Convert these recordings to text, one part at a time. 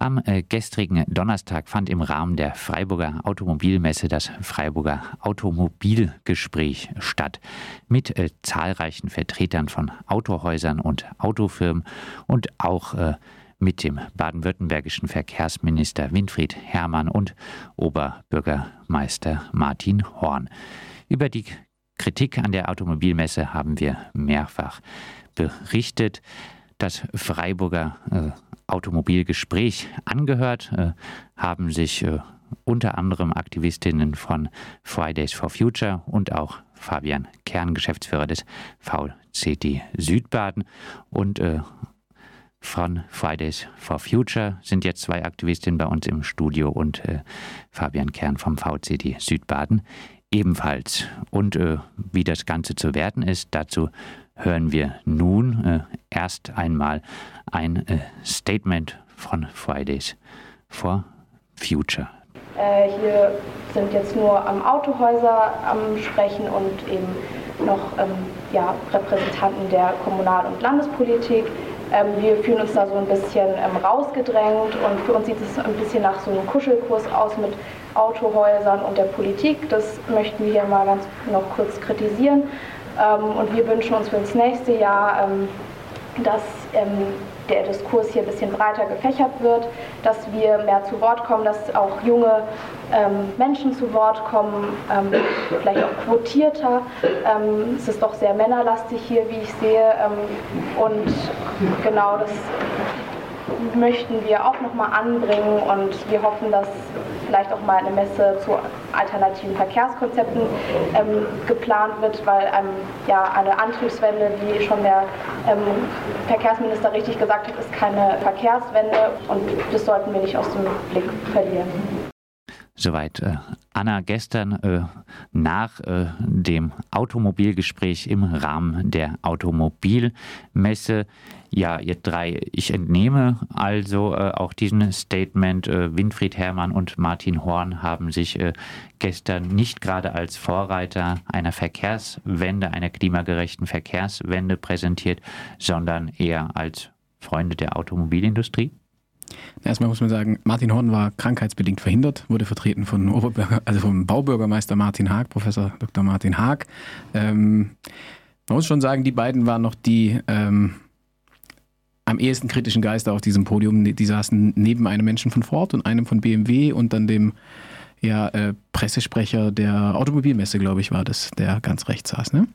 Am äh, gestrigen Donnerstag fand im Rahmen der Freiburger Automobilmesse das Freiburger Automobilgespräch statt mit äh, zahlreichen Vertretern von Autohäusern und Autofirmen und auch äh, mit dem baden-württembergischen Verkehrsminister Winfried Herrmann und Oberbürgermeister Martin Horn. Über die Kritik an der Automobilmesse haben wir mehrfach berichtet. Das Freiburger äh, Automobilgespräch angehört, äh, haben sich äh, unter anderem Aktivistinnen von Fridays for Future und auch Fabian Kern, Geschäftsführer des VCD Südbaden und von Fridays for Future sind jetzt zwei Aktivistinnen bei uns im Studio und äh, Fabian Kern vom VCD Südbaden ebenfalls. Und äh, wie das Ganze zu werten ist, dazu hören wir nun äh, erst einmal ein äh, Statement von Fridays for Future. Äh, hier sind jetzt nur am Autohäuser am Sprechen und eben noch ähm, ja, Repräsentanten der Kommunal- und Landespolitik. Ähm, wir fühlen uns da so ein bisschen ähm, rausgedrängt und für uns sieht es ein bisschen nach so einem Kuschelkurs aus mit Autohäusern und der Politik. Das möchten wir hier mal ganz noch kurz kritisieren. Ähm, und wir wünschen uns für das nächste Jahr, ähm, dass ähm, der Diskurs hier ein bisschen breiter gefächert wird, dass wir mehr zu Wort kommen, dass auch junge ähm, Menschen zu Wort kommen, ähm, vielleicht auch quotierter. Ähm, es ist doch sehr männerlastig hier, wie ich sehe. und genau das möchten wir auch nochmal anbringen und wir hoffen, dass vielleicht auch mal eine Messe zu alternativen Verkehrskonzepten ähm, geplant wird, weil ähm, ja, eine Antriebswende, wie schon der ähm, Verkehrsminister richtig gesagt hat, ist keine Verkehrswende und das sollten wir nicht aus dem Blick verlieren. Soweit äh, Anna gestern äh, nach äh, dem Automobilgespräch im Rahmen der Automobilmesse. Ja, ihr drei, ich entnehme also äh, auch diesen Statement. Äh, Winfried Herrmann und Martin Horn haben sich äh, gestern nicht gerade als Vorreiter einer Verkehrswende, einer klimagerechten Verkehrswende präsentiert, sondern eher als Freunde der Automobilindustrie. Erstmal muss man sagen, Martin Horn war krankheitsbedingt verhindert, wurde vertreten von also vom Baubürgermeister Martin Haag, Professor Dr. Martin Haag. Ähm, man muss schon sagen, die beiden waren noch die ähm, am ehesten kritischen Geister auf diesem Podium. Die saßen neben einem Menschen von Ford und einem von BMW und dann dem ja, äh, Pressesprecher der Automobilmesse, glaube ich, war das, der ganz rechts saß. Ne?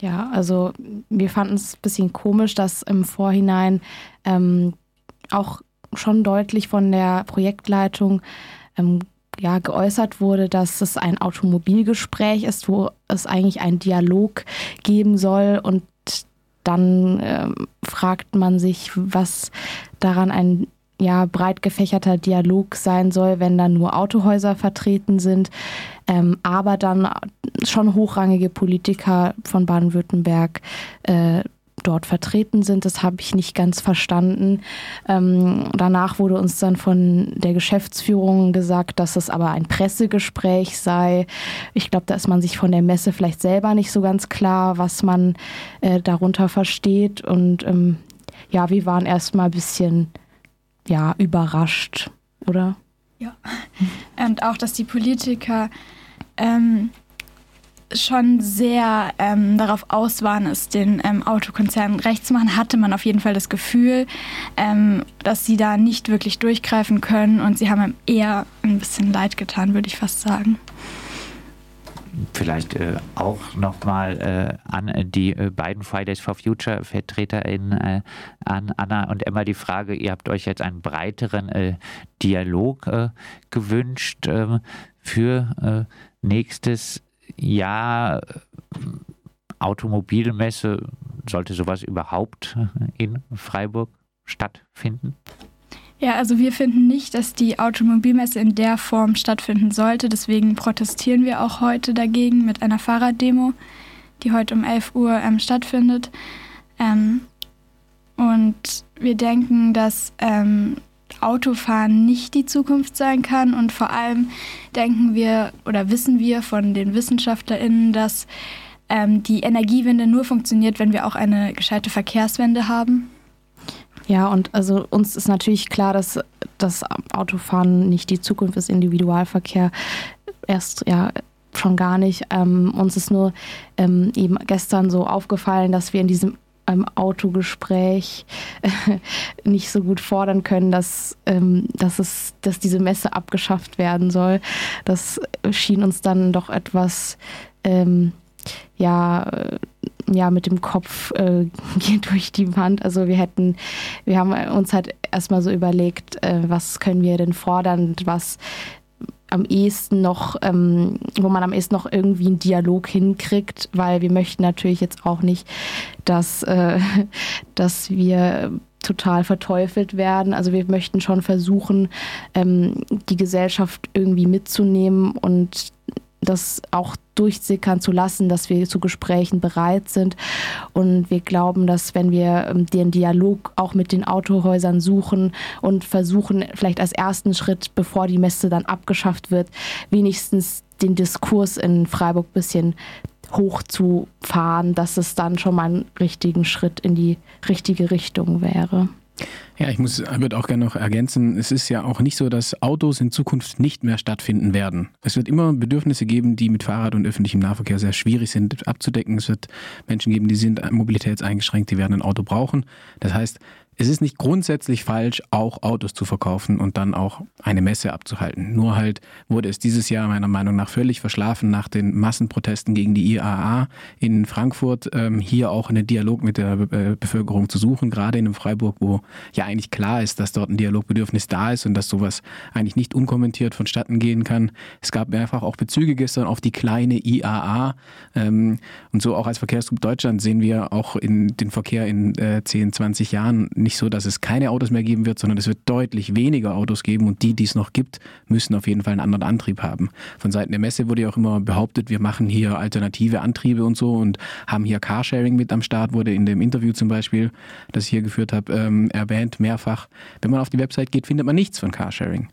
Ja, also wir fanden es ein bisschen komisch, dass im Vorhinein ähm, auch schon deutlich von der Projektleitung ähm, ja, geäußert wurde, dass es ein Automobilgespräch ist, wo es eigentlich einen Dialog geben soll. Und dann ähm, fragt man sich, was daran ein ja, breit gefächerter Dialog sein soll, wenn dann nur Autohäuser vertreten sind, ähm, aber dann schon hochrangige Politiker von Baden-Württemberg äh, dort vertreten sind. Das habe ich nicht ganz verstanden. Ähm, danach wurde uns dann von der Geschäftsführung gesagt, dass es aber ein Pressegespräch sei. Ich glaube, da ist man sich von der Messe vielleicht selber nicht so ganz klar, was man äh, darunter versteht. Und ähm, ja, wir waren erstmal ein bisschen ja, überrascht, oder? Ja. Und auch, dass die Politiker ähm, schon sehr ähm, darauf aus waren, es den ähm, Autokonzernen recht zu machen, hatte man auf jeden Fall das Gefühl, ähm, dass sie da nicht wirklich durchgreifen können und sie haben ihm eher ein bisschen leid getan, würde ich fast sagen. Vielleicht äh, auch nochmal äh, an die äh, beiden Fridays for Future VertreterInnen, äh, an Anna und Emma, die Frage, ihr habt euch jetzt einen breiteren äh, Dialog äh, gewünscht ähm, für nächstes ja, Automobilmesse, sollte sowas überhaupt in Freiburg stattfinden? Ja, also wir finden nicht, dass die Automobilmesse in der Form stattfinden sollte. Deswegen protestieren wir auch heute dagegen mit einer Fahrraddemo, die heute um 11 Uhr ähm, stattfindet. Ähm, und wir denken, dass ähm, Autofahren nicht die Zukunft sein kann. Und vor allem denken wir oder wissen wir von den WissenschaftlerInnen, dass ähm, die Energiewende nur funktioniert, wenn wir auch eine gescheite Verkehrswende haben. Ja, und also uns ist natürlich klar, dass das Autofahren nicht die Zukunft ist, Individualverkehr erst ja schon gar nicht. Ähm, uns ist nur ähm, eben gestern so aufgefallen, dass wir in diesem ähm, Autogespräch äh, nicht so gut fordern können, dass, ähm, dass, es, dass diese Messe abgeschafft werden soll. Das schien uns dann doch etwas ähm, ja, äh, ja, mit dem Kopf äh, durch die Wand. Also wir hätten, wir haben uns halt erstmal so überlegt, äh, was können wir denn fordern, was am ehesten noch, ähm, wo man am ehesten noch irgendwie einen Dialog hinkriegt, weil wir möchten natürlich jetzt auch nicht, dass, äh, dass wir total verteufelt werden. Also wir möchten schon versuchen, ähm, die Gesellschaft irgendwie mitzunehmen und das auch durchsickern zu lassen, dass wir zu Gesprächen bereit sind. Und wir glauben, dass wenn wir ähm, den Dialog auch mit den Autohäusern suchen und versuchen, vielleicht als ersten Schritt, bevor die Messe dann abgeschafft wird, wenigstens den Diskurs in Freiburg ein bisschen hochzufahren, dass es dann schon mal einen richtigen Schritt in die richtige Richtung wäre. Ja, ich muss, würde auch gerne noch ergänzen, es ist ja auch nicht so, dass Autos in Zukunft nicht mehr stattfinden werden. Es wird immer Bedürfnisse geben, die mit Fahrrad und öffentlichem Nahverkehr sehr schwierig sind abzudecken. Es wird Menschen geben, die sind mobilitätseingeschränkt, die werden ein Auto brauchen. Das heißt, es ist nicht grundsätzlich falsch, auch Autos zu verkaufen und dann auch eine Messe abzuhalten. Nur halt wurde es dieses Jahr meiner Meinung nach völlig verschlafen nach den Massenprotesten gegen die IAA in Frankfurt, ähm, hier auch einen Dialog mit der Be Bevölkerung zu suchen, gerade in Freiburg, wo ja eigentlich klar ist, dass dort ein Dialogbedürfnis da ist und dass sowas eigentlich nicht unkommentiert vonstatten gehen kann. Es gab mehrfach auch Bezüge gestern auf die kleine IAA ähm, und so auch als Verkehrsgruppe Deutschland sehen wir auch in den Verkehr in äh, 10, 20 Jahren nicht so, dass es keine Autos mehr geben wird, sondern es wird deutlich weniger Autos geben und die, die es noch gibt, müssen auf jeden Fall einen anderen Antrieb haben. Von Seiten der Messe wurde ja auch immer behauptet, wir machen hier alternative Antriebe und so und haben hier Carsharing mit am Start, wurde in dem Interview zum Beispiel, das ich hier geführt habe, ähm, erwähnt mehrfach. Wenn man auf die Website geht, findet man nichts von Carsharing.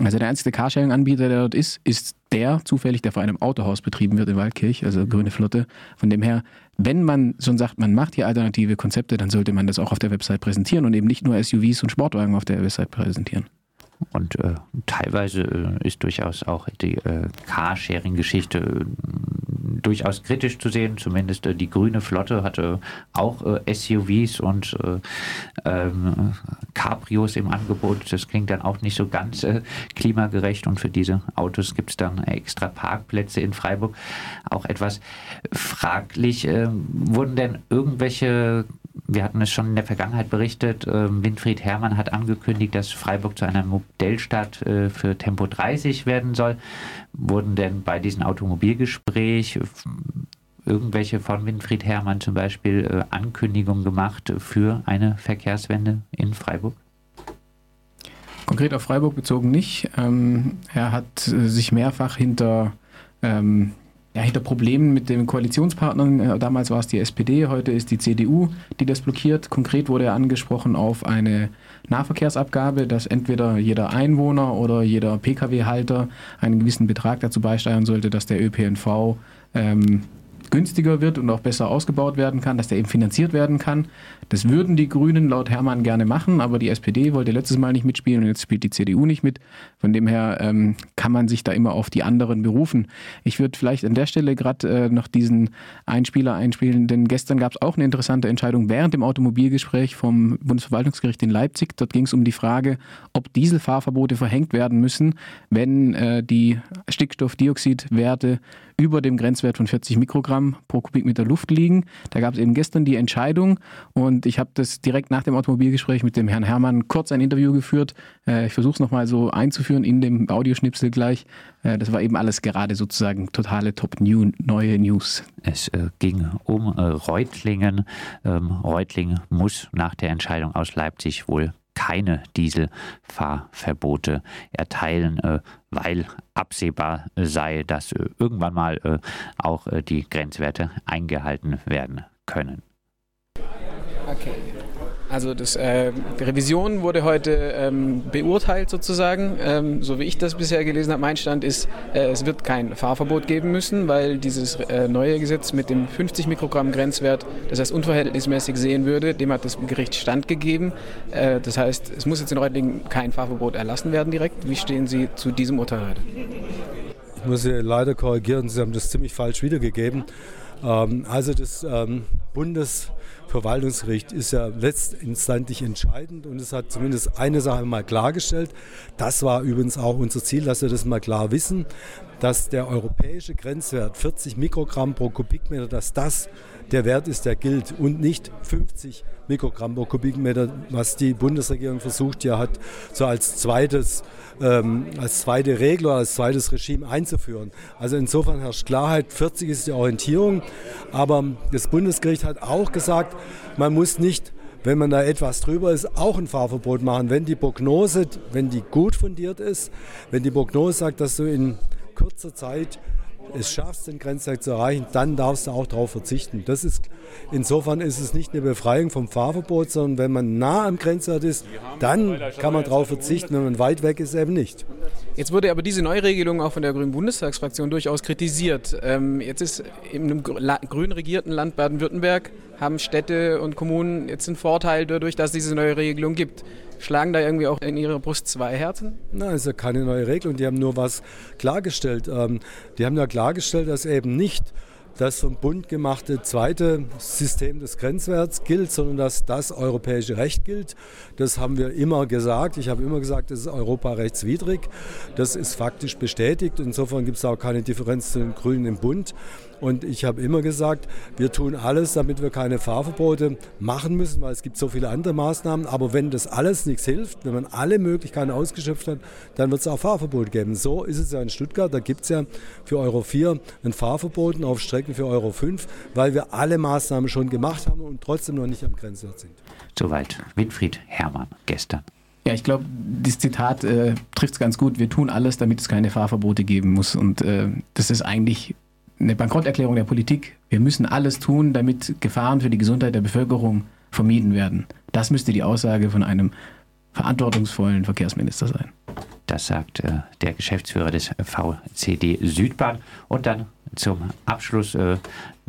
Also der einzige Carsharing-Anbieter, der dort ist, ist der zufällig, der vor einem Autohaus betrieben wird in Waldkirch, also Grüne Flotte. Von dem her wenn man schon sagt, man macht hier alternative Konzepte, dann sollte man das auch auf der Website präsentieren und eben nicht nur SUVs und Sportwagen auf der Website präsentieren. Und äh, teilweise äh, ist durchaus auch die äh, Carsharing-Geschichte äh, durchaus kritisch zu sehen. Zumindest äh, die grüne Flotte hatte auch äh, SUVs und ähm, Cabrios im Angebot. Das klingt dann auch nicht so ganz klimagerecht. Und für diese Autos gibt es dann extra Parkplätze in Freiburg. Auch etwas fraglich. wurden denn irgendwelche wir hatten es schon in der Vergangenheit berichtet, äh, Winfried Herrmann hat angekündigt, dass Freiburg zu einer Modellstadt äh, für Tempo 30 werden soll. Wurden denn bei diesem Automobilgespräch irgendwelche von Winfried Herrmann zum Beispiel äh, Ankündigungen gemacht für eine Verkehrswende in Freiburg? Konkret auf Freiburg bezogen nicht. Ähm, er hat sich mehrfach hinter ähm, ja, hinter Problemen mit den Koalitionspartnern. Äh, damals war es die SPD, heute ist die CDU, die das blockiert. Konkret wurde er angesprochen auf eine Nahverkehrsabgabe, dass entweder jeder Einwohner oder jeder Pkw-Halter einen gewissen Betrag dazu beisteuern sollte, dass der ÖPNV ähm, günstiger wird und auch besser ausgebaut werden kann, dass der eben finanziert werden kann. Das würden die Grünen laut Hermann gerne machen, aber die SPD wollte letztes Mal nicht mitspielen und jetzt spielt die CDU nicht mit. Von dem her ähm, kann man sich da immer auf die anderen berufen. Ich würde vielleicht an der Stelle gerade äh, noch diesen Einspieler einspielen, denn gestern gab es auch eine interessante Entscheidung während dem Automobilgespräch vom Bundesverwaltungsgericht in Leipzig. Dort ging es um die Frage, ob Dieselfahrverbote verhängt werden müssen, wenn äh, die Stickstoffdioxidwerte über dem Grenzwert von 40 Mikrogramm pro Kubikmeter Luft liegen. Da gab es eben gestern die Entscheidung und ich habe das direkt nach dem Automobilgespräch mit dem Herrn Herrmann kurz ein Interview geführt. Äh, ich versuche es nochmal so einzuführen in dem Audioschnipsel gleich. Äh, das war eben alles gerade sozusagen totale Top-New, neue News. Es äh, ging um äh, Reutlingen. Ähm, Reutlingen muss nach der Entscheidung aus Leipzig wohl keine Dieselfahrverbote erteilen, äh, weil absehbar sei, dass äh, irgendwann mal äh, auch die Grenzwerte eingehalten werden können. Okay. Also das, äh, die Revision wurde heute ähm, beurteilt sozusagen. Ähm, so wie ich das bisher gelesen habe, mein Stand ist, äh, es wird kein Fahrverbot geben müssen, weil dieses äh, neue Gesetz mit dem 50 Mikrogramm Grenzwert das heißt unverhältnismäßig sehen würde. Dem hat das Gericht standgegeben. Äh, das heißt, es muss jetzt in Reutlingen kein Fahrverbot erlassen werden direkt. Wie stehen Sie zu diesem Urteil heute? Ich muss Sie leider korrigieren, Sie haben das ziemlich falsch wiedergegeben. Ähm, also das ähm, Bundes Verwaltungsgericht ist ja letztinstanzlich entscheidend und es hat zumindest eine Sache mal klargestellt. Das war übrigens auch unser Ziel, dass wir das mal klar wissen, dass der europäische Grenzwert 40 Mikrogramm pro Kubikmeter, dass das der Wert ist, der gilt und nicht 50 Mikrogramm pro Kubikmeter, was die Bundesregierung versucht ja hat, so als zweites, ähm, als zweite Regel als zweites Regime einzuführen. Also insofern herrscht Klarheit, 40 ist die Orientierung, aber das Bundesgericht hat auch gesagt, man muss nicht wenn man da etwas drüber ist, auch ein Fahrverbot machen. Wenn die Prognose, wenn die gut fundiert ist, wenn die Prognose sagt, dass du in kurzer Zeit es schaffst, den Grenzwert zu erreichen, dann darfst du auch darauf verzichten. Das ist, insofern ist es nicht eine Befreiung vom Fahrverbot, sondern wenn man nah am Grenzwert ist, dann kann man darauf verzichten. Wenn man weit weg ist, eben nicht. Jetzt wurde aber diese Neuregelung auch von der Grünen Bundestagsfraktion durchaus kritisiert. Ähm, jetzt ist in einem grün regierten Land Baden-Württemberg haben Städte und Kommunen jetzt einen Vorteil dadurch, dass es diese neue Regelung gibt. Schlagen da irgendwie auch in ihrer Brust zwei Herzen? Nein, es ist ja keine neue Regelung. Die haben nur was klargestellt. Ähm, die haben ja klargestellt, dass eben nicht das vom Bund gemachte zweite System des Grenzwerts gilt, sondern dass das europäische Recht gilt. Das haben wir immer gesagt. Ich habe immer gesagt, das ist europarechtswidrig. Das ist faktisch bestätigt. Insofern gibt es auch keine Differenz zu den Grünen im Bund. Und ich habe immer gesagt, wir tun alles, damit wir keine Fahrverbote machen müssen, weil es gibt so viele andere Maßnahmen. Aber wenn das alles nichts hilft, wenn man alle Möglichkeiten ausgeschöpft hat, dann wird es auch Fahrverbote geben. So ist es ja in Stuttgart. Da gibt es ja für Euro 4 ein Fahrverbot auf Strecken für Euro 5, weil wir alle Maßnahmen schon gemacht haben und trotzdem noch nicht am Grenzwert sind. Soweit Winfried Herrmann gestern. Ja, ich glaube, das Zitat äh, trifft es ganz gut. Wir tun alles, damit es keine Fahrverbote geben muss. Und äh, das ist eigentlich eine Bankrotterklärung der Politik. Wir müssen alles tun, damit Gefahren für die Gesundheit der Bevölkerung vermieden werden. Das müsste die Aussage von einem verantwortungsvollen Verkehrsminister sein. Das sagt äh, der Geschäftsführer des VCD Südbahn. Und dann zum Abschluss äh,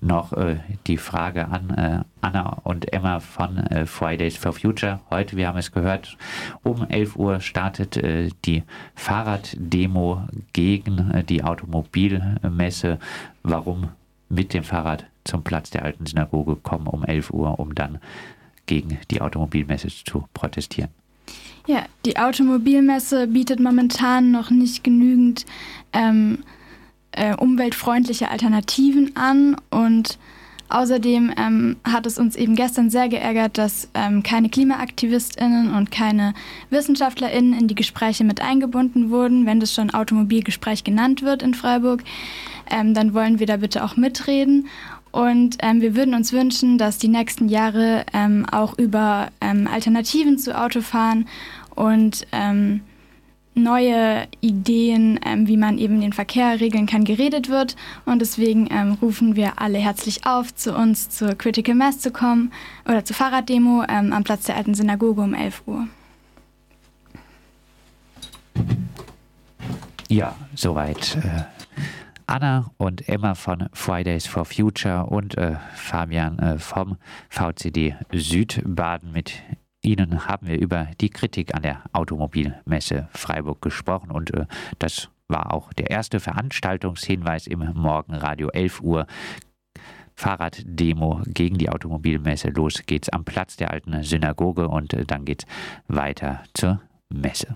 noch äh, die Frage an äh, Anna und Emma von Fridays for Future. Heute, wir haben es gehört, um 11 Uhr startet die Fahrraddemo gegen die Automobilmesse. Warum mit dem Fahrrad zum Platz der alten Synagoge kommen um 11 Uhr, um dann gegen die Automobilmesse zu protestieren? Ja, die Automobilmesse bietet momentan noch nicht genügend ähm, äh, umweltfreundliche Alternativen an und außerdem ähm, hat es uns eben gestern sehr geärgert, dass ähm, keine KlimaaktivistInnen und keine WissenschaftlerInnen in die Gespräche mit eingebunden wurden. Wenn das schon Automobilgespräch genannt wird in Freiburg, ähm, dann wollen wir da bitte auch mitreden. Und ähm, wir würden uns wünschen, dass die nächsten Jahre ähm, auch über ähm, Alternativen zu Autofahren und ähm, neue Ideen, ähm, wie man eben den Verkehr regeln kann, geredet wird. Und deswegen ähm, rufen wir alle herzlich auf, zu uns zur Critical Mass zu kommen oder zur Fahrraddemo ähm, am Platz der alten Synagoge um 11 Uhr. Ja, soweit. Äh, Anna und Emma von Fridays for Future und äh, Fabian äh, vom VCD Südbaden mit Ihnen haben wir über die Kritik an der Automobilmesse Freiburg gesprochen und äh, das war auch der erste Veranstaltungshinweis im Morgenradio 11 Uhr. Fahrraddemo gegen die Automobilmesse. Los geht's am Platz der alten Synagoge und äh, dann geht's weiter zur Messe.